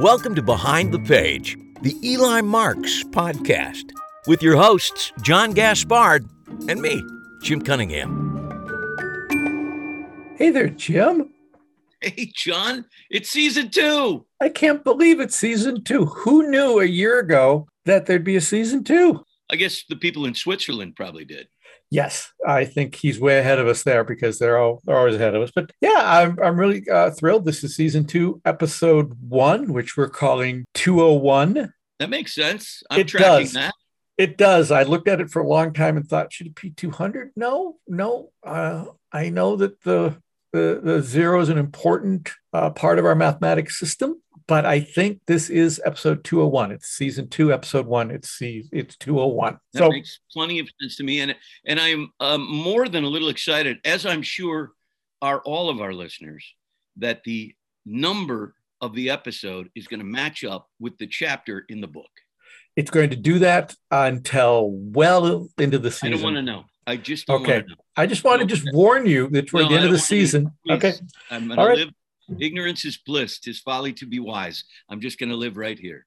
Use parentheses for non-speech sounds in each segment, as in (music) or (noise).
Welcome to Behind the Page, the Eli Marks podcast, with your hosts, John Gaspard and me, Jim Cunningham. Hey there, Jim. Hey, John, it's season two. I can't believe it's season two. Who knew a year ago that there'd be a season two? I guess the people in Switzerland probably did. Yes, I think he's way ahead of us there because they're all they're always ahead of us. But yeah, I'm I'm really uh, thrilled. This is season two, episode one, which we're calling 201. That makes sense. I'm It tracking does. that. It does. I looked at it for a long time and thought, should it be 200? No, no. Uh, I know that the, the the zero is an important uh, part of our mathematics system, but I think this is episode 201. It's season two, episode one. It's it's 201. That So makes plenty of sense to me, and and I'm um, more than a little excited, as I'm sure are all of our listeners, that the number of the episode is going to match up with the chapter in the book. it's going to do that until well into the season. I don't want to know. I just don't Okay. want to know. I just want to just warn you that we're No, the end of the be- season. Okay. I'm going All to live. Ignorance is bliss. Tis folly to be wise. I'm just going to live right here.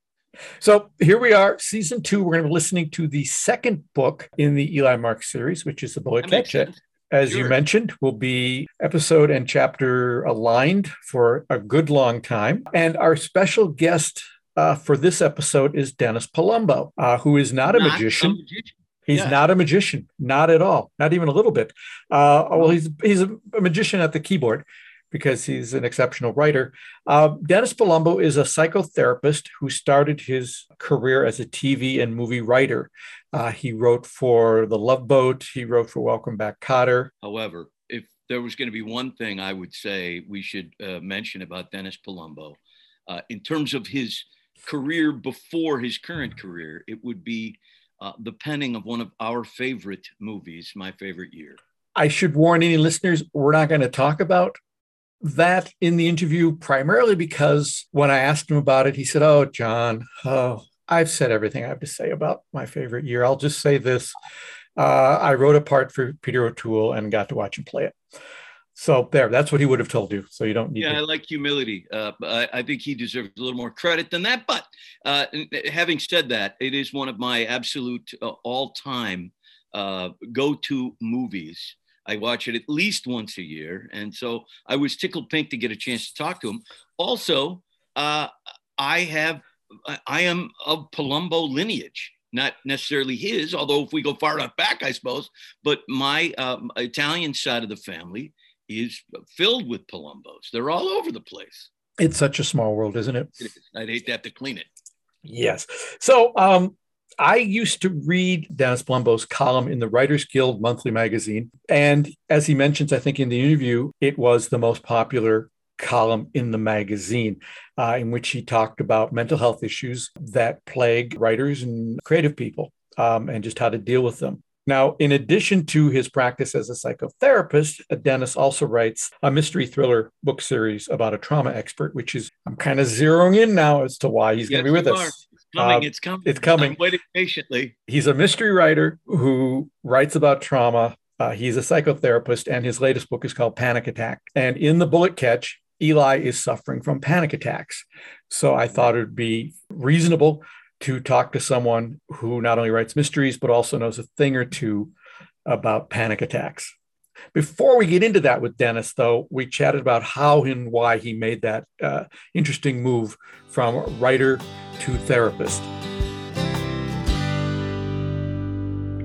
So here we are, season two. We're going to be listening to the second book in the Eli Mark series, which is the Bullet That makes Catch. sense. As you Sure. mentioned, will be episode and chapter aligned for a good long time. And our special guest uh, for this episode is Dennis Palumbo, uh, who is not a Not magician. magician. He's Yeah. not a magician, not at all, not even a little bit. Uh, well, he's he's a, a magician at the keyboard because he's an exceptional writer. Uh, Dennis Palumbo is a psychotherapist who started his career as a TV and movie writer. Uh, he wrote for The Love Boat. He wrote for Welcome Back, Kotter. However, if there was going to be one thing I would say we should uh, mention about Dennis Palumbo, uh, in terms of his career before his current career, it would be uh, the penning of one of our favorite movies, My Favorite Year. I should warn any listeners, we're not going to talk about that in the interview, primarily because when I asked him about it, he said, Oh, John, oh, I've said everything I have to say about my favorite year. I'll just say this. Uh, I wrote a part for Peter O'Toole and got to watch him play it. So there, that's what he would have told you. So you don't need Yeah, I like humility. Uh, I, I think he deserves a little more credit than that. But uh, having said that, it is one of my absolute uh, all-time uh, go-to movies. I watch it at least once a year, and so I was tickled pink to get a chance to talk to him. Also, uh, I have, I- am of Palumbo lineage, not necessarily his, although if we go far enough back, I suppose. But my um, Italian side of the family is filled with Palumbos. They're all over the place. It's such a small world, isn't it? I'd hate to have to clean it. Yes. So um, I used to read Dennis Palumbo's column in the Writers Guild monthly magazine. And as he mentions, I think in the interview, it was the most popular column in the magazine, uh, in which he talked about mental health issues that plague writers and creative people um, and just how to deal with them. Now, in addition to his practice as a psychotherapist, Dennis also writes a mystery thriller book series about a trauma expert, which is, I'm kind of zeroing in now as to why he's going to be with us. Coming. Uh, it's coming. it's coming. I'm waiting patiently. He's a mystery writer who writes about trauma. Uh, he's a psychotherapist, and his latest book is called Panic Attack. And in the bullet catch, Eli is suffering from panic attacks. So I thought it would be reasonable to talk to someone who not only writes mysteries, but also knows a thing or two about panic attacks. Before we get into that with Dennis, though, we chatted about how and why he made that uh, interesting move from writer to therapist.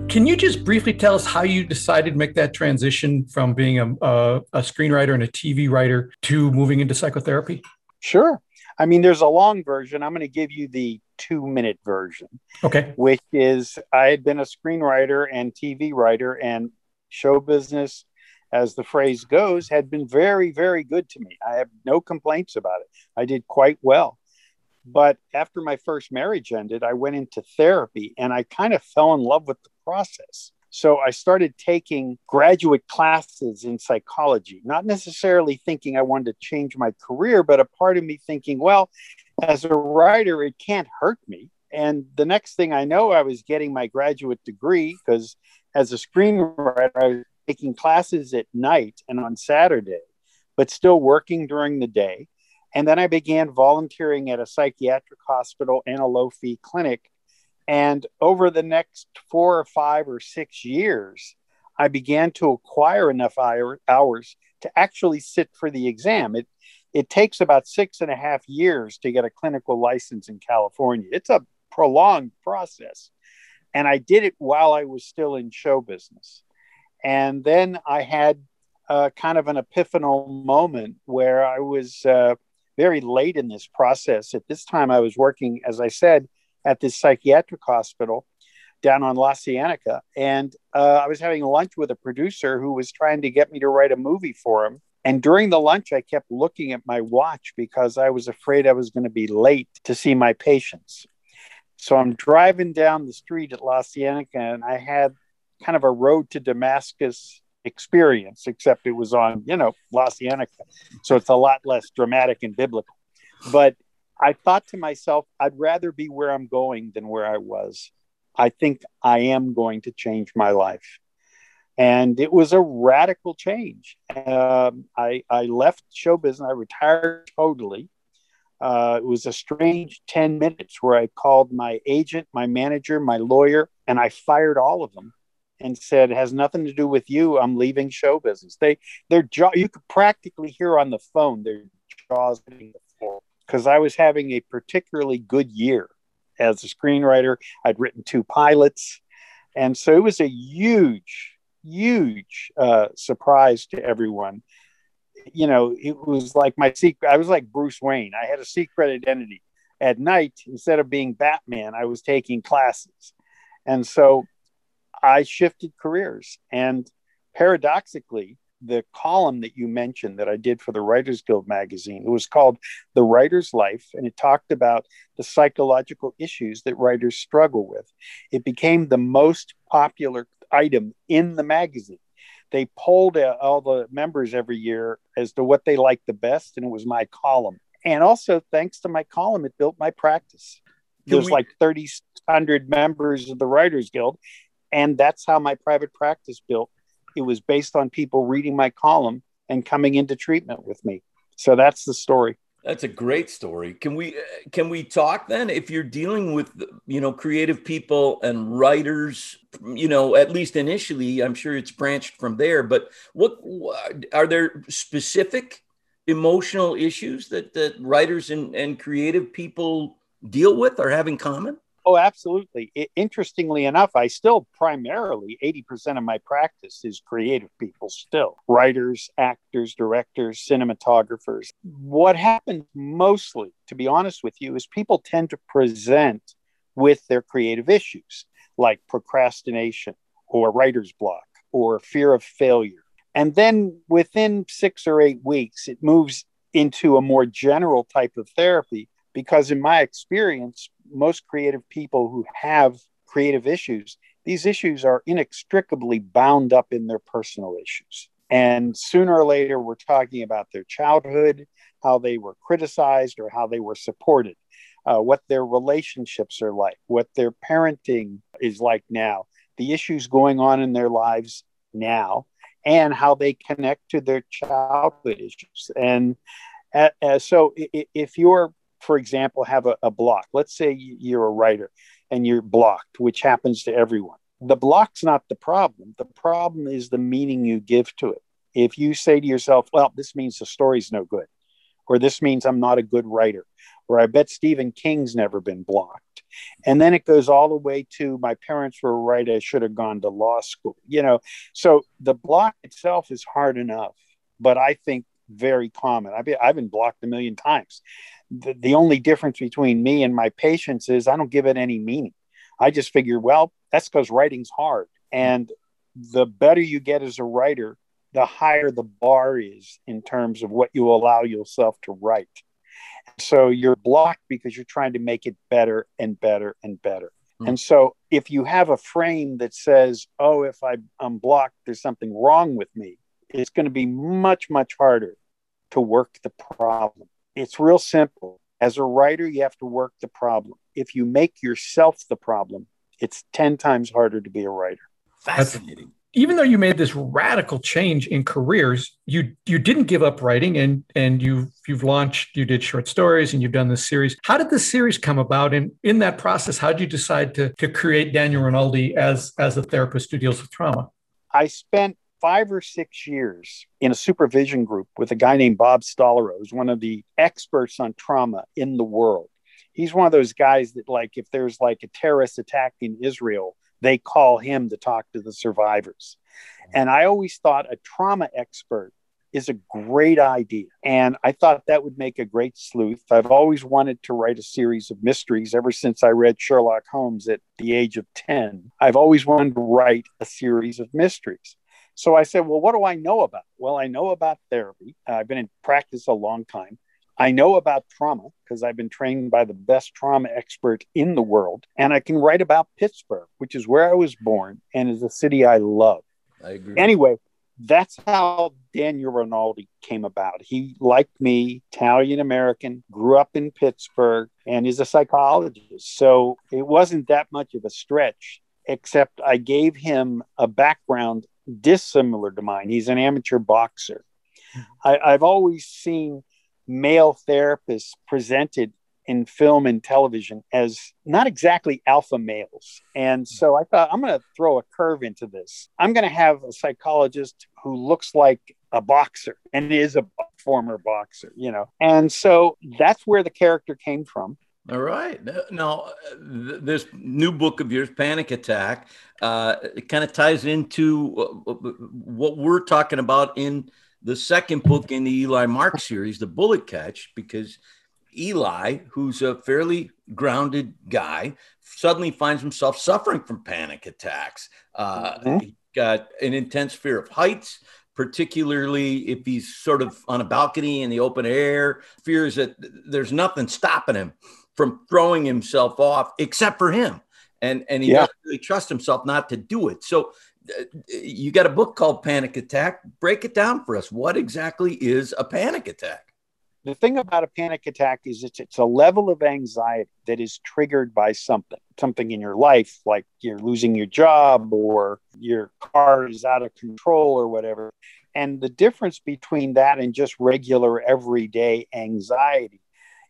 Can you just briefly tell us how you decided to make that transition from being a, a, a screenwriter and a TV writer to moving into psychotherapy? Sure. I mean, there's a long version. I'm going to give you the two minute version, Okay. which is I had been a screenwriter and TV writer, and show business, as the phrase goes, had been very, very good to me. I have no complaints about it. I did quite well. But after my first marriage ended, I went into therapy and I kind of fell in love with the process. So I started taking graduate classes in psychology, not necessarily thinking I wanted to change my career, but a part of me thinking, well, as a writer, it can't hurt me. And the next thing I know, I was getting my graduate degree because as a screenwriter, I was taking classes at night and on Saturday, but still working during the day. And then I began volunteering at a psychiatric hospital and a low fee clinic. And over the next four or five or six years, I began to acquire enough hours to actually sit for the exam. It, it takes about six and a half years to get a clinical license in California. It's a prolonged process. And I did it while I was still in show business. And then I had uh, kind of an epiphanal moment where I was uh, very late in this process. At this time, I was working, as I said, at this psychiatric hospital down on La Cienega. And uh, I was having lunch with a producer who was trying to get me to write a movie for him. And during the lunch, I kept looking at my watch because I was afraid I was going to be late to see my patients. So I'm driving down the street at La Cienega, and I had kind of a road to Damascus experience, except it was on, you know, La Cienega. So it's a lot less dramatic and biblical. But I thought to myself, I'd rather be where I'm going than where I was. I think I am going to change my life. And it was a radical change. Um, I, I left show business, I retired totally. Uh, it was a strange 10 minutes where I called my agent, my manager, my lawyer, and I fired all of them and said, has nothing to do with you. I'm leaving show business. They, their jaw, you could practically hear on the phone their jaws hitting the floor because I was having a particularly good year as a screenwriter. I'd written two pilots. And so it was a huge, huge uh, surprise to everyone you know, it was like my secret. I was like Bruce Wayne. I had a secret identity. At night, instead of being Batman, I was taking classes. And so I shifted careers. And paradoxically, the column that you mentioned that I did for the Writers Guild magazine, it was called The Writer's Life, and it talked about the psychological issues that writers struggle with. It became the most popular item in the magazine they polled uh, all the members every year as to what they liked the best, and it was my column. And also, thanks to my column, it built my practice. There's we... like 3,000 members of the Writers Guild, and that's how my private practice built. It was based on people reading my column and coming into treatment with me. So that's the story. That's a great story. Can we uh, can we talk then if you're dealing with you know creative people and writers, you know, at least initially, I'm sure it's branched from there, but what are there specific emotional issues that that writers and, and creative people deal with or have in common? Oh, absolutely. It, interestingly enough, I still primarily 80% of my practice is creative people, still writers, actors, directors, cinematographers. What happens mostly, to be honest with you, is people tend to present with their creative issues like procrastination or writer's block or fear of failure. And then within six or eight weeks, it moves into a more general type of therapy because, in my experience, most creative people who have creative issues, these issues are inextricably bound up in their personal issues. And sooner or later, we're talking about their childhood, how they were criticized or how they were supported, uh, what their relationships are like, what their parenting is like now, the issues going on in their lives now, and how they connect to their childhood issues. And uh, uh so, if you're for example, have a, a block. Let's say you're a writer and you're blocked, which happens to everyone. The block's not the problem. The problem is the meaning you give to it. If you say to yourself, well, this means the story's no good, or this means I'm not a good writer, or I bet Stephen King's never been blocked. And then it goes all the way to my parents were right, I should have gone to law school. You know, so the block itself is hard enough, but I think very common. I've been, I've been blocked a million times the, the only difference between me and my patients is I don't give it any meaning. I just figure, well, that's because writing's hard. And the better you get as a writer, the higher the bar is in terms of what you allow yourself to write. So you're blocked because you're trying to make it better and better and better. Mm-hmm. And so if you have a frame that says, oh, if I, I'm blocked, there's something wrong with me, it's going to be much, much harder to work the problem. It's real simple. As a writer, you have to work the problem. If you make yourself the problem, it's 10 times harder to be a writer. Fascinating. even though you made this radical change in careers, you you didn't give up writing and and you've you've launched, you did short stories and you've done this series. How did this series come about? And in that process, how did you decide to to create Daniel Rinaldi as as a therapist who deals with trauma? I spent five or six years in a supervision group with a guy named Bob Stolorow, who's one of the experts on trauma in the world. He's one of those guys that, like, if there's like a terrorist attack in Israel, they call him to talk to the survivors. And I always thought a trauma expert is a great idea. And I thought that would make a great sleuth. I've always wanted to write a series of mysteries ever since I read Sherlock Holmes at the age of 10. I've always wanted to write a series of mysteries. So I said, Well, what do I know about? Well, I know about therapy. Uh, I've been in practice a long time. I know about trauma because I've been trained by the best trauma expert in the world. And I can write about Pittsburgh, which is where I was born and is a city I love. I agree. Anyway, that's how Daniel Rinaldi came about. He, like me, Italian American, grew up in Pittsburgh, and is a psychologist. So it wasn't that much of a stretch, except I gave him a background dissimilar to mine. He's an amateur boxer. Hmm. I, I've always seen male therapists presented in film and television as not exactly alpha males. And hmm. so I thought, I'm going to throw a curve into this. I'm going to have a psychologist who looks like a boxer and is a former boxer, you know. And so that's where the character came from. All right. Now, this new book of yours, Panic Attack, uh, it kind of ties into what we're talking about in the second book in the Eli Mark series, The Bullet Catch, because Eli, who's a fairly grounded guy, suddenly finds himself suffering from panic attacks. Uh, mm-hmm. He got an intense fear of heights, particularly if he's sort of on a balcony in the open air, fears that there's nothing stopping him from throwing himself off except for him. And, and he yeah. doesn't really trust himself not to do it. So uh, you got a book called Panic Attack. Break it down for us. What exactly is a panic attack? The thing about a panic attack is it's, it's a level of anxiety that is triggered by something, something in your life, like you're losing your job or your car is out of control or whatever. And the difference between that and just regular everyday anxiety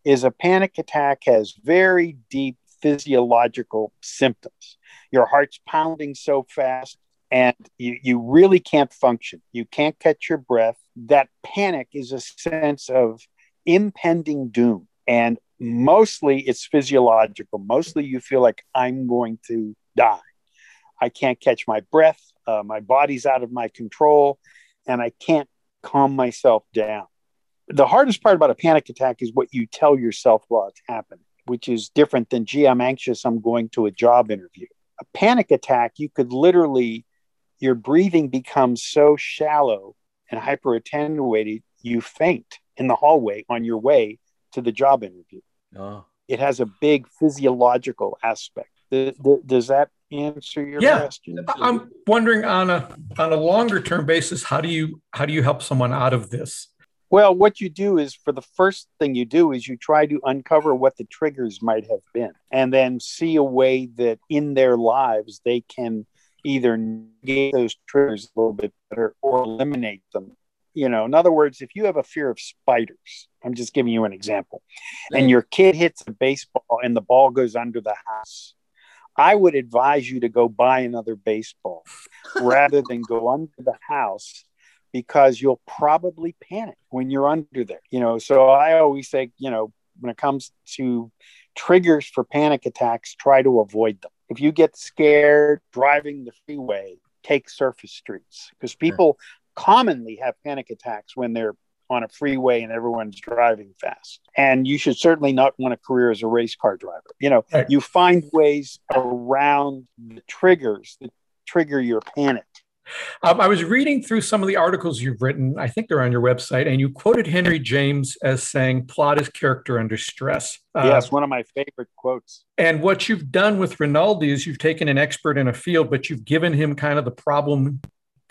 is a panic attack has very deep physiological symptoms. Your heart's pounding so fast and you, you really can't function. You can't catch your breath. That panic is a sense of impending doom. And mostly it's physiological. Mostly you feel like I'm going to die. I can't catch my breath. Uh, my body's out of my control and I can't calm myself down the hardest part about a panic attack is what you tell yourself while it's happening, which is different than, gee, I'm anxious, I'm going to a job interview. A panic attack, you could literally, your breathing becomes so shallow and hyper attenuated, you faint in the hallway on your way to the job interview. Oh. It has a big physiological aspect. Does that answer your yeah. question? I'm wondering on a on a longer term basis, how do you how do you help someone out of this? Well, what you do is for the first thing you do is you try to uncover what the triggers might have been and then see a way that in their lives they can either negate those triggers a little bit better or eliminate them. You know, in other words, if you have a fear of spiders, I'm just giving you an example, and your kid hits a baseball and the ball goes under the house, I would advise you to go buy another baseball rather than go under the house because you'll probably panic when you're under there. You know, so I always say, you know, when it comes to triggers for panic attacks, try to avoid them. If you get scared driving the freeway, take surface streets because people sure. commonly have panic attacks when they're on a freeway and everyone's driving fast. And you should certainly not want a career as a race car driver. You know, right. you find ways around the triggers that trigger your panic um, I was reading through some of the articles you've written. I think they're on your website, and you quoted Henry James as saying, "Plot is character under stress." Uh, yes, one of my favorite quotes. And what you've done with Rinaldi is you've taken an expert in a field, but you've given him kind of the problem.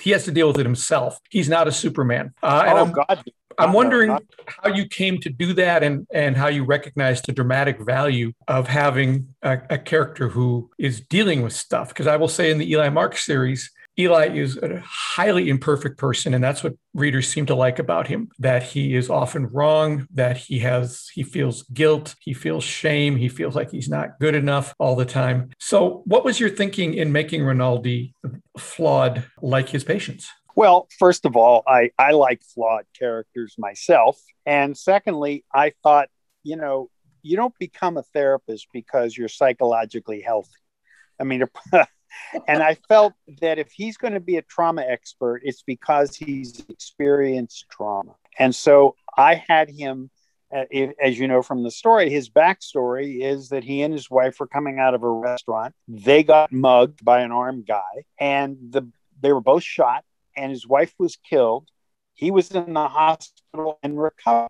He has to deal with it himself. He's not a Superman. Uh, oh I'm, God! I'm wondering no, how you came to do that, and and how you recognize the dramatic value of having a, a character who is dealing with stuff. Because I will say in the Eli Mark series Eli is a highly imperfect person, and that's what readers seem to like about him. That he is often wrong, that he has he feels guilt, he feels shame, he feels like he's not good enough all the time. So, what was your thinking in making Rinaldi flawed like his patients? Well, first of all, I, I like flawed characters myself. And secondly, I thought, you know, you don't become a therapist because you're psychologically healthy. I mean, and I felt that if he's going to be a trauma expert, it's because he's experienced trauma. And so I had him, uh, as you know from the story, his backstory is that he and his wife were coming out of a restaurant. They got mugged by an armed guy, and the they were both shot, and his wife was killed. He was in the hospital and recovered,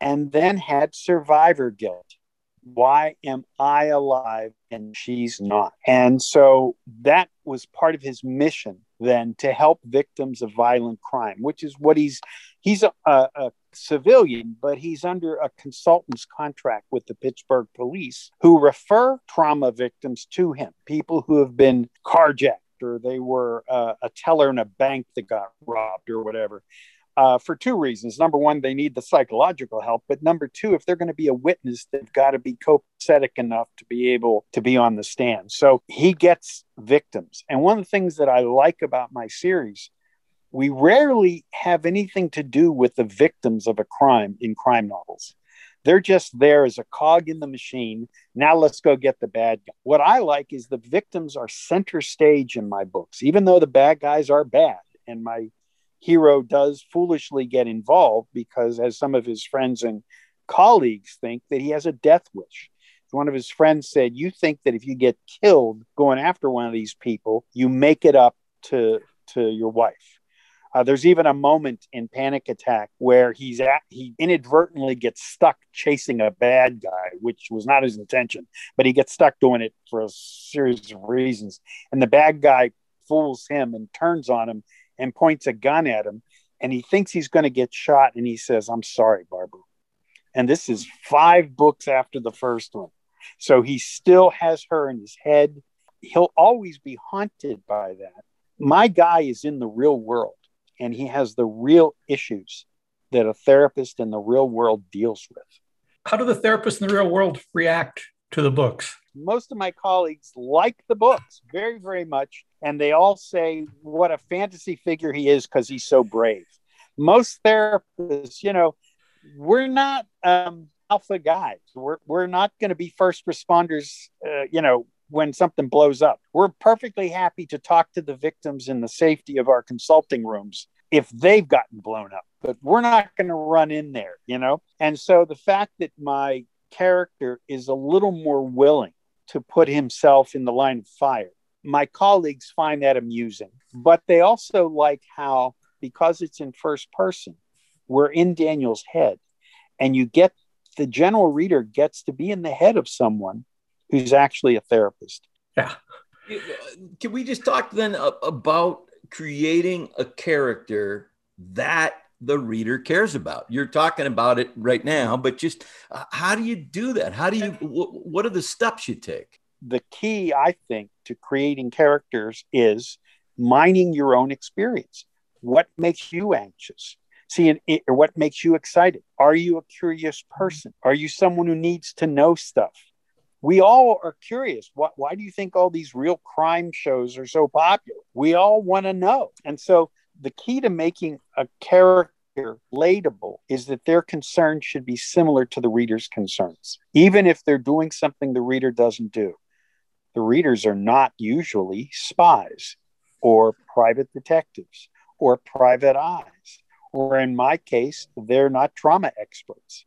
and then had survivor guilt why am I alive and she's not? And so that was part of his mission then to help victims of violent crime, which is what he's he's a, a, civilian, but he's under a consultant's contract with the Pittsburgh police who refer trauma victims to him, people who have been carjacked or they were uh, a teller in a bank that got robbed or whatever uh, for two reasons. Number one, they need the psychological help, but number two, if they're going to be a witness, they've got to be copacetic enough to be able to be on the stand. So he gets victims. And one of the things that I like about my series, we rarely have anything to do with the victims of a crime in crime novels. They're just there as a cog in the machine. Now let's go get the bad guy. What I like is the victims are center stage in my books, even though the bad guys are bad. And my hero does foolishly get involved because, as some of his friends and colleagues think, that he has a death wish. One of his friends said, You think that if you get killed going after one of these people, you make it up to, to your wife. Uh, there's even a moment in Panic Attack where he's at, he inadvertently gets stuck chasing a bad guy, which was not his intention, but he gets stuck doing it for a series of reasons. And the bad guy fools him and turns on him and points a gun at him and he thinks he's going to get shot and he says i'm sorry barbara. And this is five books after the first one. So he still has her in his head. He'll always be haunted by that. My guy is in the real world and he has the real issues that a therapist in the real world deals with. How do the therapists in the real world react to the books? Most of my colleagues like the books very, very much. And they all say what a fantasy figure he is because he's so brave. Most therapists, you know, we're not um, alpha guys. We're, we're not going to be first responders, uh, you know, when something blows up. We're perfectly happy to talk to the victims in the safety of our consulting rooms if they've gotten blown up, but we're not going to run in there, you know? And so the fact that my character is a little more willing to put himself in the line of fire. My colleagues find that amusing, but they also like how, because it's in first person, we're in Daniel's head, and you get the general reader gets to be in the head of someone who's actually a therapist. Yeah. Can we just talk then about creating a character that the reader cares about. You're talking about it right now, but just uh, how do you do that? How do you, wh- what are the steps you take? The key, I think, to creating characters is mining your own experience. What makes you anxious? See, it, it, what makes you excited? Are you a curious mm-hmm. person? Are you someone who needs to know stuff? We all are curious. Why, why do you think all these real crime shows are so popular? We all want to know. And so the key to making a character relatable is that their concerns should be similar to the reader's concerns, even if they're doing something the reader doesn't do. The readers are not usually spies or private detectives or private eyes, or in my case, they're not trauma experts.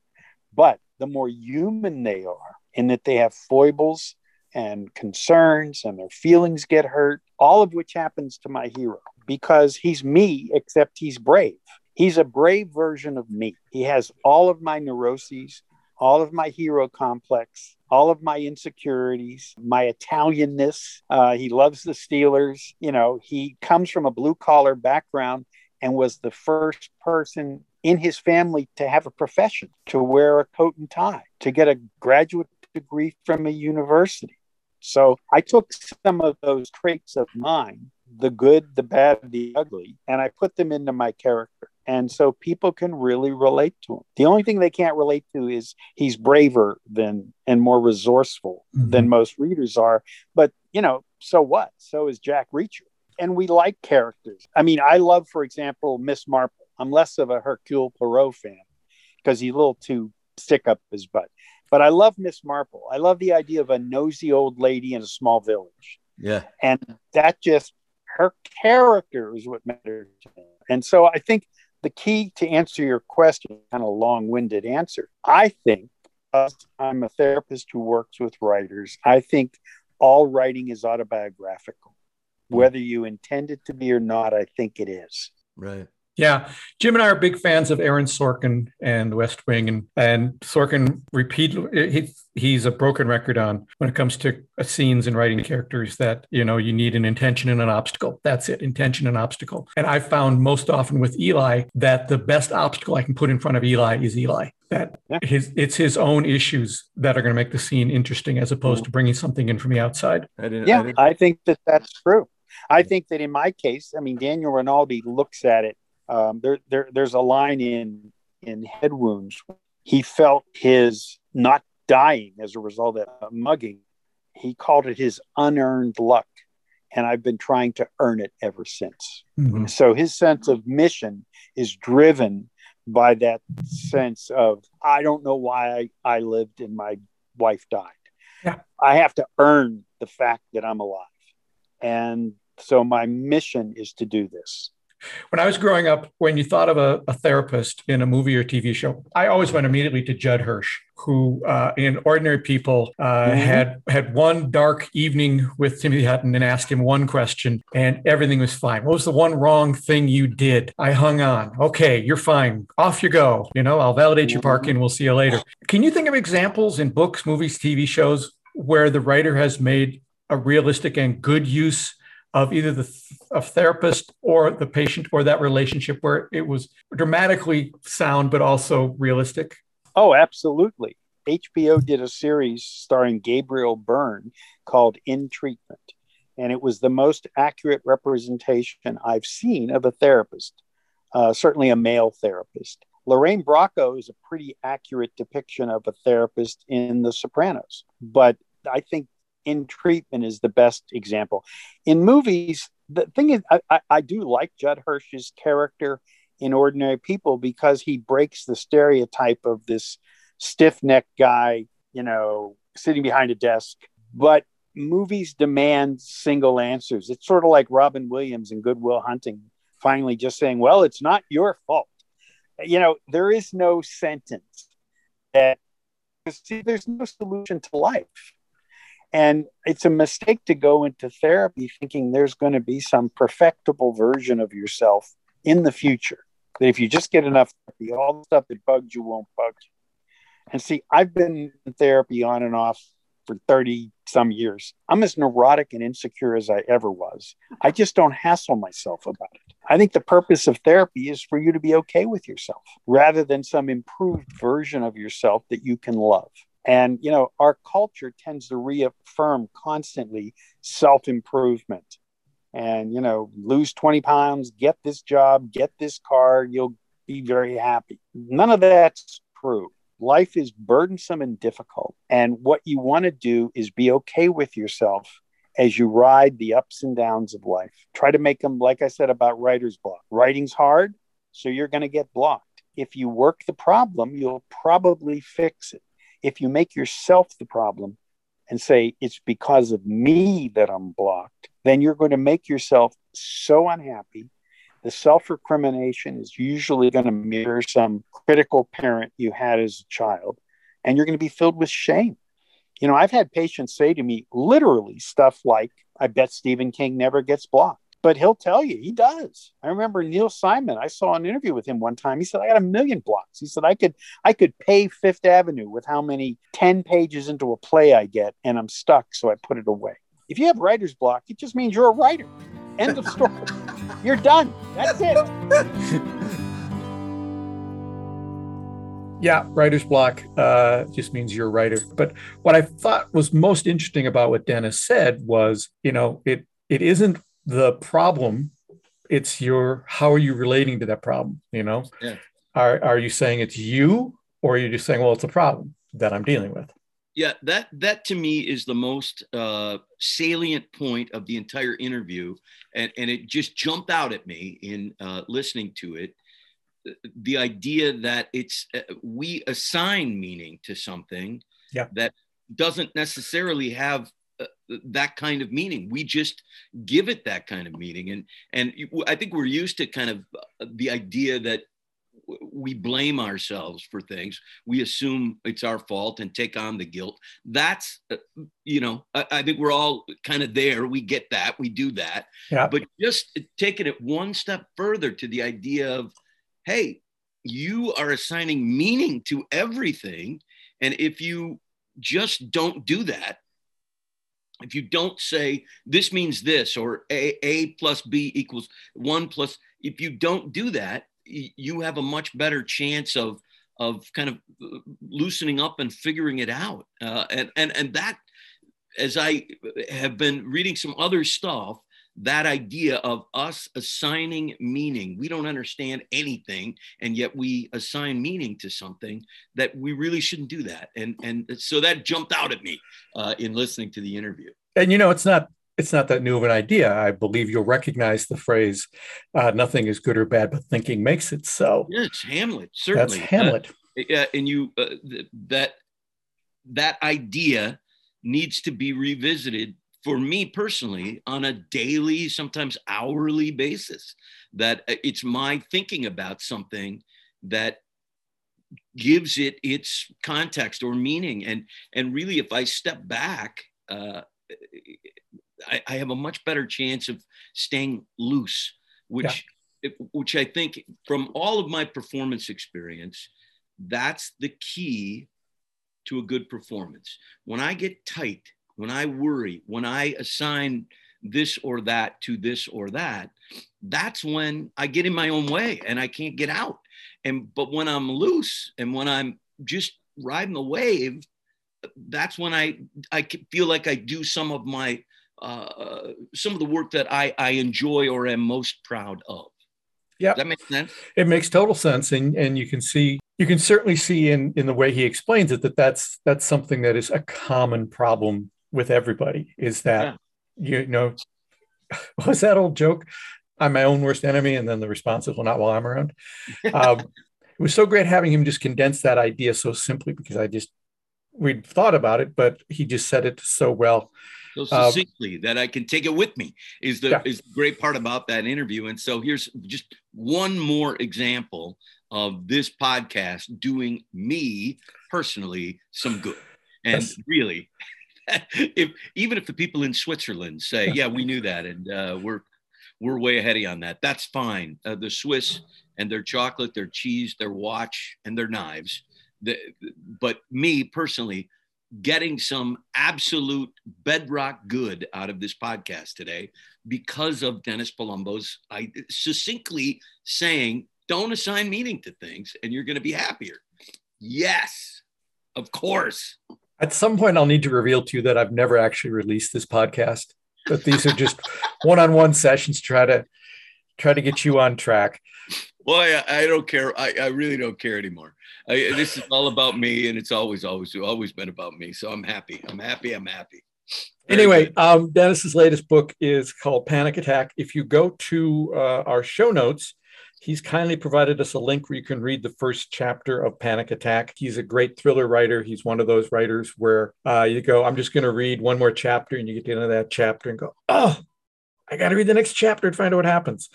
But the more human they are, in that they have foibles and concerns and their feelings get hurt, all of which happens to my hero because he's me, except he's brave. He's a brave version of me. He has all of my neuroses, all of my hero complex, all of my insecurities, my Italianness. Uh, he loves the Steelers. You know, he comes from a blue collar background and was the first person in his family to have a profession, to wear a coat and tie, to get a graduate degree from a university. So I took some of those traits of mine the good, the bad, the ugly, and I put them into my character. And so people can really relate to him. The only thing they can't relate to is he's braver than and more resourceful mm-hmm. than most readers are. But, you know, so what? So is Jack Reacher. And we like characters. I mean, I love, for example, Miss Marple. I'm less of a Hercule Poirot fan because he's a little too stick up his butt. But I love Miss Marple. I love the idea of a nosy old lady in a small village. Yeah. And that just, her character is what matters. And so I think the key to answer your question, kind of long winded answer, I think I'm a therapist who works with writers. I think all writing is autobiographical. Hmm. Whether you intend it to be or not, I think it is. Right. Yeah, Jim and I are big fans of Aaron Sorkin and West Wing, and and Sorkin repeat he, he's a broken record on when it comes to scenes and writing characters that you know you need an intention and an obstacle. That's it, intention and obstacle. And I found most often with Eli that the best obstacle I can put in front of Eli is Eli. That his it's his own issues that are going to make the scene interesting, as opposed mm-hmm. to bringing something in from the outside. I yeah, I, I think that that's true. I think that in my case, I mean, Daniel Rinaldi looks at it um, there, there, there's a line in in Head Wounds. He felt his not dying as a result of mugging. He called it his unearned luck, and I've been trying to earn it ever since. Mm-hmm. So his sense of mission is driven by that sense of I don't know why I, I lived and my wife died. Yeah. I have to earn the fact that I'm alive. And so my mission is to do this. When I was growing up, when you thought of a, a, therapist in a movie or TV show, I always went immediately to Judd Hirsch, who uh, in Ordinary People uh, mm-hmm. had had one dark evening with Timothy Hutton and asked him one question, and everything was fine. What was the one wrong thing you did? I hung on. Okay, you're fine. Off you go. You know, I'll validate your parking. We'll see you later. Can you think of examples in books, movies, TV shows where the writer has made a realistic and good use of either the of therapist or the patient or that relationship where it was dramatically sound but also realistic? Oh, absolutely. HBO did a series starring Gabriel Byrne called In Treatment, and it was the most accurate representation I've seen of a therapist, uh, certainly a male therapist. Lorraine Bracco is a pretty accurate depiction of a therapist in The Sopranos, but I think in treatment is the best example. In movies, the thing is, I, I, do like Judd Hirsch's character in Ordinary People because he breaks the stereotype of this stiff necked guy, you know, sitting behind a desk. But movies demand single answers. It's sort of like Robin Williams in Good Will Hunting finally just saying, well, it's not your fault. You know, there is no sentence that see, there's no solution to life. And it's a mistake to go into therapy thinking there's going to be some perfectible version of yourself in the future. That if you just get enough therapy, all the stuff that bugs you won't bug you. And see, I've been in therapy on and off for 30 some years. I'm as neurotic and insecure as I ever was. I just don't hassle myself about it. I think the purpose of therapy is for you to be okay with yourself rather than some improved version of yourself that you can love. And, you know, our culture tends to reaffirm constantly self improvement and, you know, lose 20 pounds, get this job, get this car, you'll be very happy. None of that's true. Life is burdensome and difficult. And what you want to do is be okay with yourself as you ride the ups and downs of life. Try to make them, like I said about writer's block. Writing's hard, so you're going to get blocked. If you work the problem, you'll probably fix it if you make yourself the problem and say it's because of me that I'm blocked, then you're going to make yourself so unhappy. The self recrimination is usually going to mirror some critical parent you had as a child, and you're going to be filled with shame. You know, I've had patients say to me literally stuff like, I bet Stephen King never gets blocked but he'll tell you he does. I remember Neil Simon. I saw an interview with him one time. He said, "I got a million blocks." He said, "I could I could pay Fifth Avenue with how many ten pages into a play I get, and I'm stuck, so I put it away." If you have writer's block, it just means you're a writer. End of story. (laughs) you're done. That's it. yeah, writer's block uh, just means you're a writer. But what I thought was most interesting about what Dennis said was, you know, it it isn't the problem it's your how are you relating to that problem you know Yeah. are, are you saying it's you or are you just saying well it's a problem that i'm dealing with Yeah, that that to me is the most uh, salient point of the entire interview, and and it just jumped out at me in uh, listening to it. The idea that it's uh, we assign meaning to something Yeah. that doesn't necessarily have that kind of meaning. We just give it that kind of meaning, and and I think we're used to kind of uh, the idea that we blame ourselves for things. We assume it's our fault and take on the guilt. That's uh, you know I, I think we're all kind of there. We get that. We do that. Yeah. but just taking it one step further to the idea of hey you are assigning meaning to everything. And if you just don't do that if you don't say this means this or a, a plus b equals one plus if you don't do that you have a much better chance of of kind of uh, loosening up and figuring it out. Uh, and and and that as i have been reading some other stuff that idea of us assigning meaning. We don't understand anything and yet we assign meaning to something that we really shouldn't do that. And and so that jumped out at me uh, in listening to the interview. And you know it's not it's not that new of an idea. I believe you'll recognize the phrase uh, nothing is good or bad but thinking makes it so. Yeah it's hamlet that's certainly. Uh, hamlet. yeah, and you uh, th- that that idea needs to be revisited for me personally on a daily sometimes hourly basis that uh, it's my thinking about something that gives it its context or meaning and and really if i step back uh, I, I have a much better chance of staying loose which which i think from all of my performance experience that's the key to a good performance. When I get tight, when I worry, when I assign this or that to this or that, that's when I get in my own way and I can't get out. And but when I'm loose and when I'm just riding the wave, that's when I I feel like I do some of my uh, some of the work that I, I enjoy or am most proud of. Yeah. That makes sense? it makes total sense and and you can see you can certainly see in in the way he explains it that that's that's something that is a common problem with everybody is that you know (laughs) what's that old joke i'm my own worst enemy and then the response is well not while i'm around (laughs) um, it was so great having him just condense that idea so simply because i just we'd thought about it but he just said it so well so Um, that I can take it with me is the Yeah. is the great part about that interview. And so here's just one more example of this podcast doing me personally some good. And Yes. really, (laughs) if even if the people in Switzerland say, "Yeah, we knew that," and uh, we're we're way ahead of you on that, that's fine. Uh, the Swiss and their chocolate, their cheese, their watch, and their knives. The, but me personally, getting some absolute bedrock good out of this podcast today because of Dennis Palumbo's I succinctly saying, don't assign meaning to things and you're going to be happier. Yes, of course. At some point, I'll need to reveal to you that I've never actually released this podcast. That these are just (laughs) one-on-one sessions. to Try to try to get you on track. Well, I, I don't care. I, I really don't care anymore. I, this is all about me, and it's always, always, always been about me. So I'm happy. I'm happy. I'm happy. Very Anyway, um, Dennis's latest book is called Panic Attack. If you go to uh, our show notes, he's kindly provided us a link where you can read the first chapter of Panic Attack. He's a great thriller writer. He's one of those writers where uh, you go, I'm just going to read one more chapter, and you get to the end of that chapter and go, oh, I got to read the next chapter and find out what happens.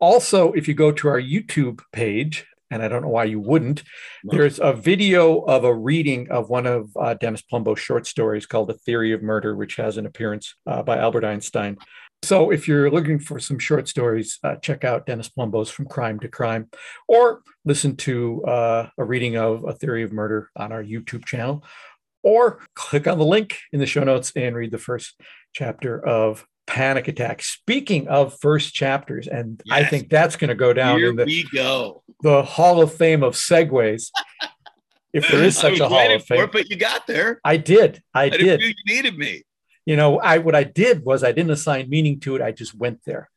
Also, if you go to our YouTube page, and I don't know why you wouldn't, there's a video of a reading of one of uh, Dennis Palumbo's short stories called The Theory of Murder, which has an appearance uh, by Albert Einstein. So if you're looking for some short stories, uh, check out Dennis Palumbo's From Crime to Crime, or listen to uh, a reading of A Theory of Murder on our YouTube channel, or click on the link in the show notes and read the first chapter of Panic Attack. Speaking of first chapters, and I think that's going to go down Here in the, we go. the Hall of Fame of segues. If there is (laughs) such a Hall of Fame, it, but you got there. I did. I I didn't feel you needed me. You know, I what I did was I didn't assign meaning to it. I just went there.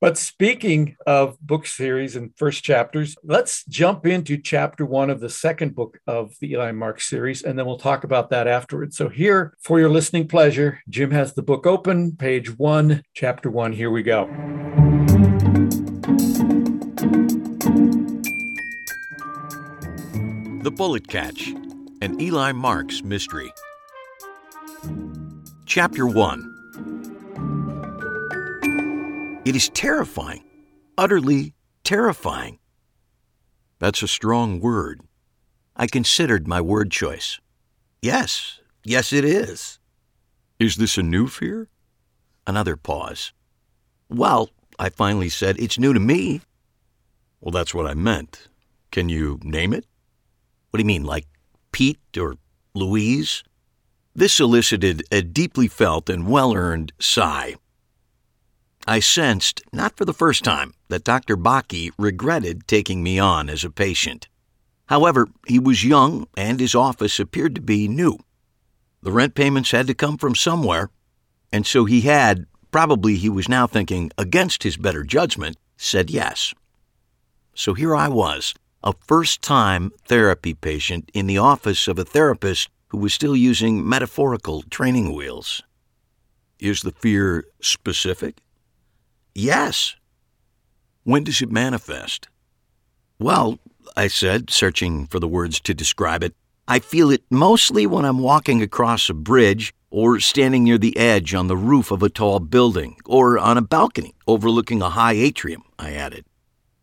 But speaking of book series and first chapters, let's jump into chapter one of the second book of the Eli Marks series, and then we'll talk about that afterwards. So, here, for your listening pleasure, Jim has the book open, page one, chapter one. Here we go. The Bullet Catch, an Eli Marks mystery. Chapter 1 It is terrifying, utterly terrifying. That's a strong word. I considered my word choice. Yes, yes, it is. Is this a new fear? Another pause. Well, I finally said, it's new to me. Well, that's what I meant. Can you name it? What do you mean, like Pete or Louise? This elicited a deeply felt and well earned sigh. I sensed, not for the first time, that Dr. Bakke regretted taking me on as a patient. However, he was young and his office appeared to be new. The rent payments had to come from somewhere, and so he had, probably he was now thinking against his better judgment, said yes. So here I was, a first time therapy patient in the office of a therapist who was still using metaphorical training wheels. Is the fear specific? Yes. When does it manifest? Well, I said, searching for the words to describe it, I feel it mostly when I'm walking across a bridge or standing near the edge on the roof of a tall building or on a balcony overlooking a high atrium, I added.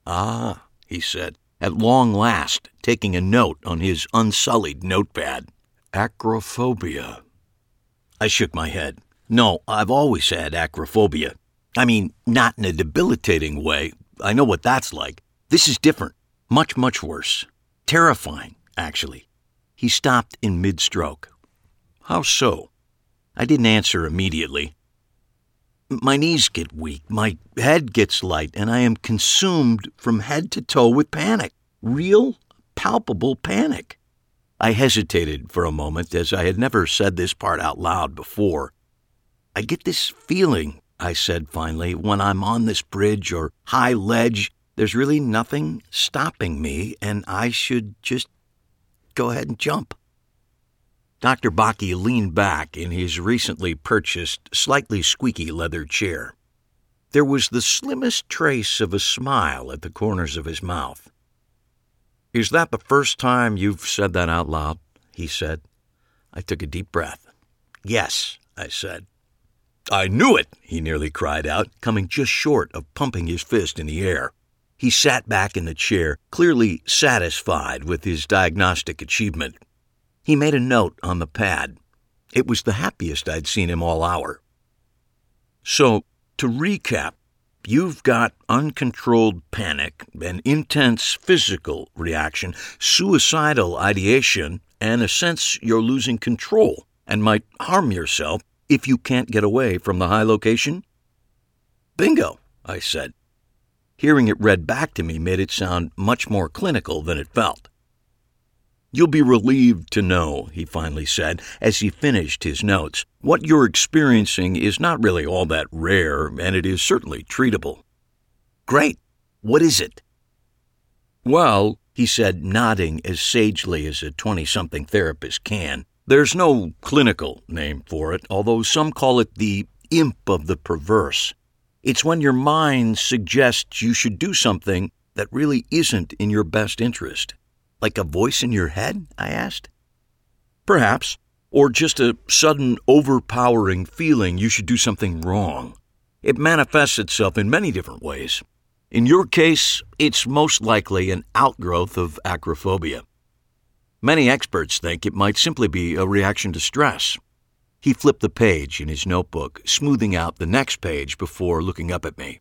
Ah, he said, at long last taking a note on his unsullied notepad. Acrophobia. I shook my head. No, I've always had acrophobia. I mean, not in a debilitating way. I know what that's like. This is different. Much, much worse. Terrifying, actually. He stopped in mid stroke. How so? I didn't answer immediately. My knees get weak, my head gets light, and I am consumed from head to toe with panic. Real, palpable panic. I hesitated for a moment as I had never said this part out loud before. I get this feeling, I said finally, when I'm on this bridge or high ledge, there's really nothing stopping me, and I should just go ahead and jump. Dr. Bakke leaned back in his recently purchased, slightly squeaky leather chair. There was the slimmest trace of a smile at the corners of his mouth. Is that the first time you've said that out loud? he said. I took a deep breath. Yes, I said. I knew it, he nearly cried out, coming just short of pumping his fist in the air. He sat back in the chair, clearly satisfied with his diagnostic achievement. He made a note on the pad. It was the happiest I'd seen him all hour. So, to recap, you've got uncontrolled panic, an intense physical reaction, suicidal ideation, and a sense you're losing control and might harm yourself if you can't get away from the high location? Bingo, I said. Hearing it read back to me made it sound much more clinical than it felt. You'll be relieved to know, he finally said as he finished his notes, what you're experiencing is not really all that rare, and it is certainly treatable. Great. What is it? Well, he said, nodding as sagely as a 20 something therapist can, there's no clinical name for it, although some call it the imp of the perverse. It's when your mind suggests you should do something that really isn't in your best interest. Like a voice in your head? I asked. Perhaps. Or just a sudden overpowering feeling you should do something wrong. It manifests itself in many different ways. In your case, it's most likely an outgrowth of acrophobia. Many experts think it might simply be a reaction to stress. He flipped the page in his notebook, smoothing out the next page before looking up at me.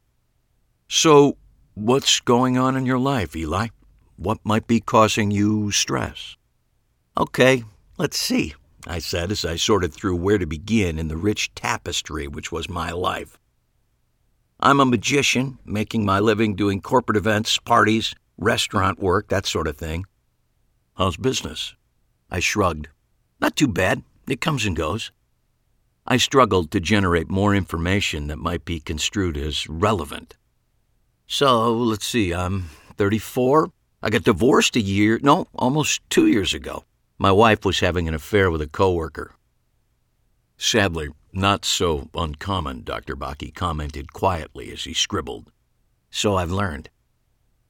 So, what's going on in your life, Eli? What might be causing you stress? Okay, let's see, I said as I sorted through where to begin in the rich tapestry which was my life. I'm a magician, making my living doing corporate events, parties, restaurant work, that sort of thing. How's business? I shrugged. Not too bad. It comes and goes. I struggled to generate more information that might be construed as relevant. So, let's see, I'm 34. I got divorced a year, no, almost two years ago. My wife was having an affair with a coworker. Sadly, not so uncommon, Dr. Bakke commented quietly as he scribbled. So I've learned.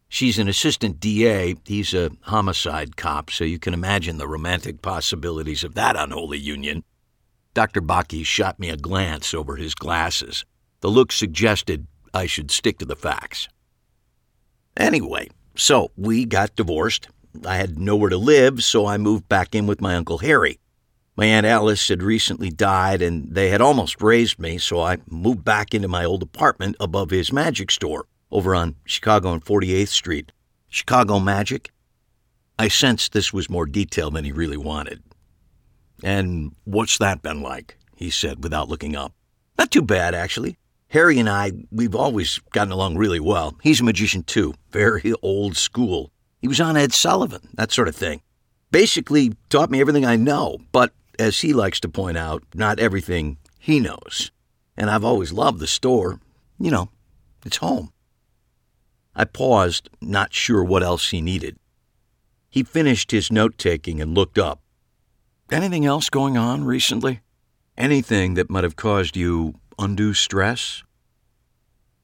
She's an assistant DA. He's a homicide cop, so you can imagine the romantic possibilities of that unholy union. Dr. Bakke shot me a glance over his glasses. The look suggested I should stick to the facts. Anyway, so we got divorced. I had nowhere to live, so I moved back in with my Uncle Harry. My Aunt Alice had recently died, and they had almost raised me, so I moved back into my old apartment above his magic store over on Chicago and 48th Street. Chicago Magic? I sensed this was more detail than he really wanted. And what's that been like? he said without looking up. Not too bad, actually. Harry and I, we've always gotten along really well. He's a magician, too, very old school. He was on Ed Sullivan, that sort of thing. Basically, taught me everything I know, but as he likes to point out, not everything he knows. And I've always loved the store. You know, it's home. I paused, not sure what else he needed. He finished his note taking and looked up. Anything else going on recently? Anything that might have caused you undue stress?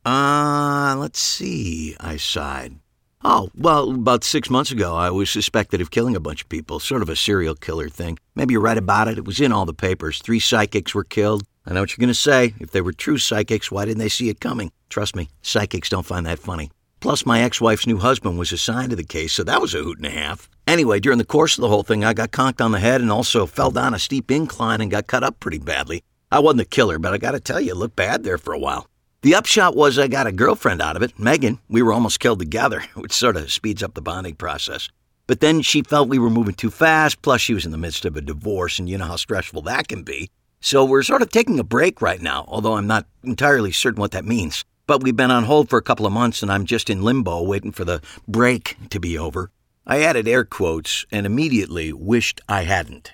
Ah, uh, let's see, I sighed. Oh, well, about six months ago, I was suspected of killing a bunch of people, sort of a serial killer thing. Maybe you read about it. It was in all the papers. Three psychics were killed. I know what you're going to say. If they were true psychics, why didn't they see it coming? Trust me, psychics don't find that funny. Plus, my ex wife's new husband was assigned to the case, so that was a hoot and a half. Anyway, during the course of the whole thing, I got conked on the head and also fell down a steep incline and got cut up pretty badly. I wasn't the killer, but I gotta tell you, it looked bad there for a while. The upshot was I got a girlfriend out of it, Megan. We were almost killed together, (laughs) which sort of speeds up the bonding process. But then she felt we were moving too fast, plus she was in the midst of a divorce, and you know how stressful that can be. So we're sort of taking a break right now, although I'm not entirely certain what that means. But we've been on hold for a couple of months, and I'm just in limbo waiting for the break to be over. I added air quotes and immediately wished I hadn't.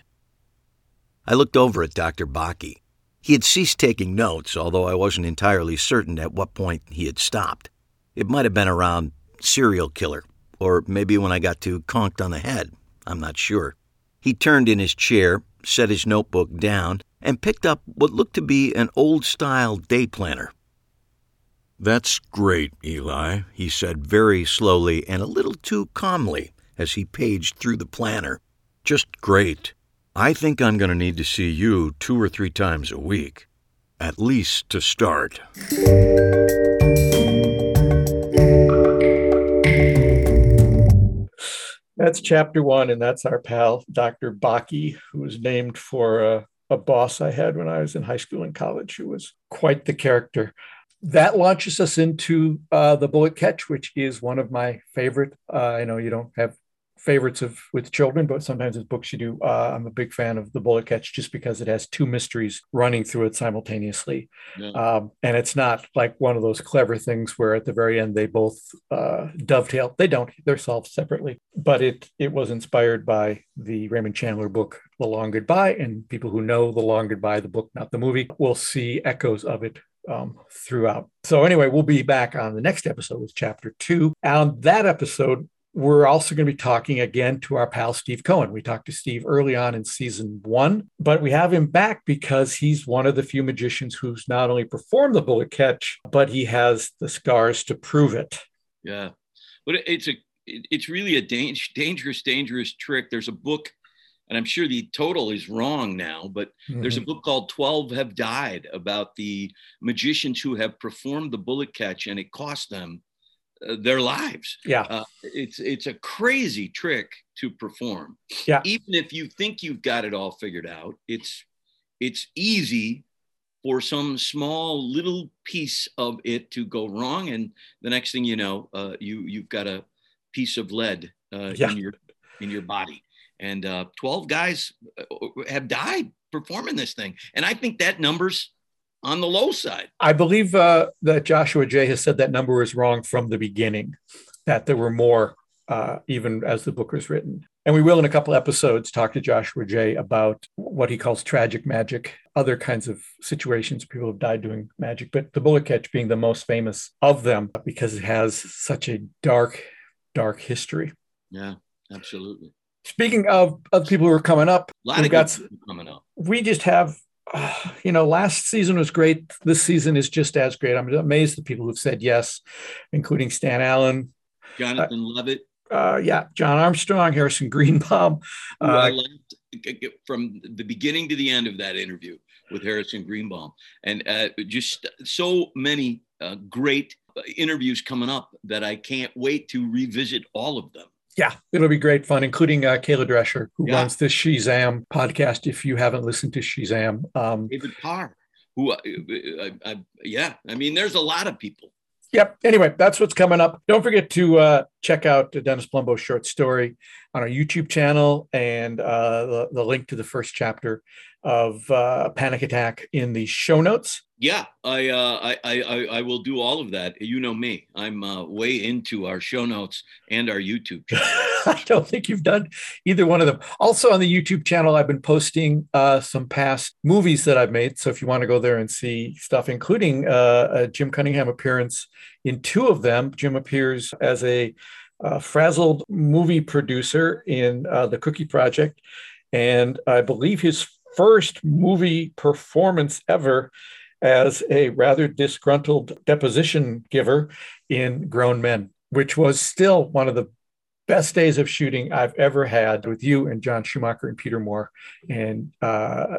I looked over at Dr. Bakke. He had ceased taking notes, although I wasn't entirely certain at what point he had stopped. It might have been around serial killer, or maybe when I got too conked on the head. I'm not sure. He turned in his chair, set his notebook down, and picked up what looked to be an old style day planner. That's great, Eli, he said very slowly and a little too calmly as he paged through the planner. Just great. I think I'm going to need to see you two or three times a week, at least to start. That's chapter one, and that's our pal, Dr. Bakke, who was named for a, a boss I had when I was in high school and college, who was quite the character that launches us into uh, the bullet catch, which is one of my favorite. Uh, I know you don't have favorites of with children, but sometimes with books you do. Uh, I'm a big fan of the bullet catch just because it has two mysteries running through it simultaneously, yeah. um, and it's not like one of those clever things where at the very end they both uh, dovetail. They don't; they're solved separately. But it it was inspired by the Raymond Chandler book The Long Goodbye, and people who know The Long Goodbye, the book, not the movie, will see echoes of it um, throughout. So, anyway, we'll be back on the next episode with chapter two. On that episode, we're also going to be talking again to our pal Steve Cohen. We talked to Steve early on in season one, but we have him back because he's one of the few magicians who's not only performed the bullet catch, but he has the scars to prove it. Yeah, but it's a it's really a dangerous, dangerous trick. There's a book and I'm sure the total is wrong now, but mm-hmm. there's a book called 12 Have Died about the magicians who have performed the bullet catch and it cost them their lives. Yeah. Uh, it's it's a crazy trick to perform. Yeah. Even if you think you've got it all figured out, it's it's easy for some small little piece of it to go wrong and the next thing you know, uh, you you've got a piece of lead uh, yeah. in your in your body and uh, 12 guys uh, have died performing this thing. And I think that number's on the low side. I believe uh, that Joshua Jay has said that number is wrong from the beginning, that there were more uh, even as the book was written. And we will, in a couple episodes, talk to Joshua Jay about what he calls tragic magic, other kinds of situations people have died doing magic, but the bullet catch being the most famous of them because it has such a dark, dark history. Yeah, absolutely. Speaking of, of people who are coming up, A lot of got, coming up. we just have (sighs) you know last season was great. This season is just as great. I'm amazed at people who've said yes including stan allen. Jonathan Levit, uh, yeah john armstrong harrison greenbaum. (laughs) Who I uh, liked from the beginning to the end of that interview with Harrison Greenbaum, and uh, just so many uh, great interviews coming up that I can't wait to revisit all of them. Yeah it'll be great fun including uh, kayla drescher who Yeah. runs the shazam podcast if you haven't listened to shazam um, David Parr, who, uh, I, I, yeah, I mean, there's a lot of people. Yep. Anyway, that's what's coming up. Don't forget to uh, check out Dennis Palumbo's short story on our YouTube channel and uh, the, the link to the first chapter of uh, Panic Attack in the show notes. Yeah, I, uh, I, I, I- will do all of that. You know me; I'm uh, way into our show notes and our YouTube (laughs) channel. I don't think you've done either one of them. Also on the YouTube channel, I've been posting uh, some past movies that I've made. So if you want to go there and see stuff, including uh, a Jim Cunningham appearance in two of them, Jim appears as a uh, frazzled movie producer in uh, the Cookie Project, and I believe his first movie performance ever as a rather disgruntled deposition giver in Grown Men, which was still one of the best days of shooting I've ever had with you and John Schumacher and Peter Moore and uh,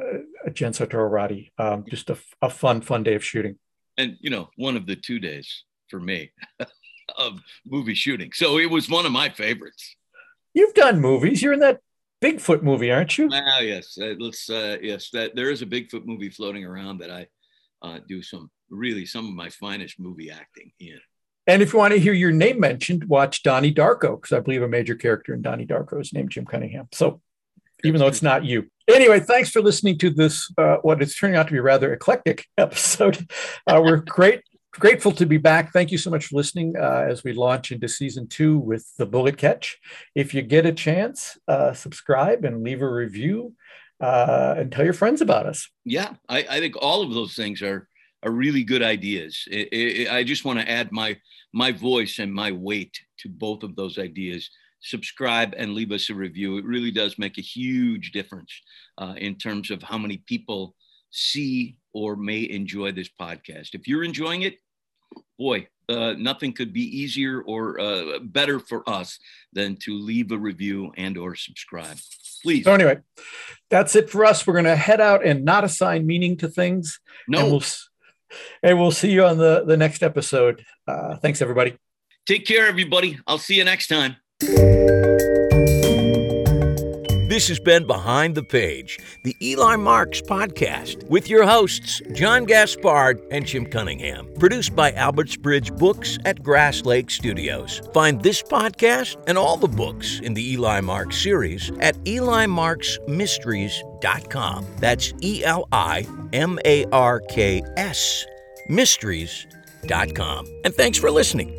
Jen Sotoro Roddy. Um, just a, a fun, fun day of shooting. and you know, one of the two days for me (laughs) of movie shooting. So it was one of my favorites. You've done movies. You're in that Bigfoot movie, aren't you? Ah, yes, uh, let's. Uh, yes, that there is a Bigfoot movie floating around that I uh, do some really some of my finest movie acting in. And if you want to hear your name mentioned, watch Donnie Darko, because I believe a major character in Donnie Darko is named Jim Cunningham. So even though it's not you. Anyway, thanks for listening to this, uh, what is turning out to be a rather eclectic (laughs) episode. Uh, we're great, grateful to be back. Thank you so much for listening uh, as we launch into season two with the Bullet Catch. If you get a chance, uh, subscribe and leave a review uh, and tell your friends about us. Yeah, I, I think all of those things are are really good ideas. I, just want to add my my voice and my weight to both of those ideas. Subscribe and leave us a review. It really does make a huge difference uh, in terms of how many people see or may enjoy this podcast. If you're enjoying it, boy, uh, nothing could be easier or uh, better for us than to leave a review and or subscribe. Please. So anyway, that's it for us. We're going to head out and not assign meaning to things. No. And we'll, and we'll see you on the, the next episode. Uh, thanks, everybody. Take care, everybody. I'll see you next time. This has been Behind the Page, the Eli Marks podcast, with your hosts, John Gaspard and Jim Cunningham. Produced by Alberts Bridge Books at Grass Lake Studios. Find this podcast and all the books in the Eli Marks series at elimarksmysteries.com. That's E L I M A R K S, mysteries.com. And thanks for listening.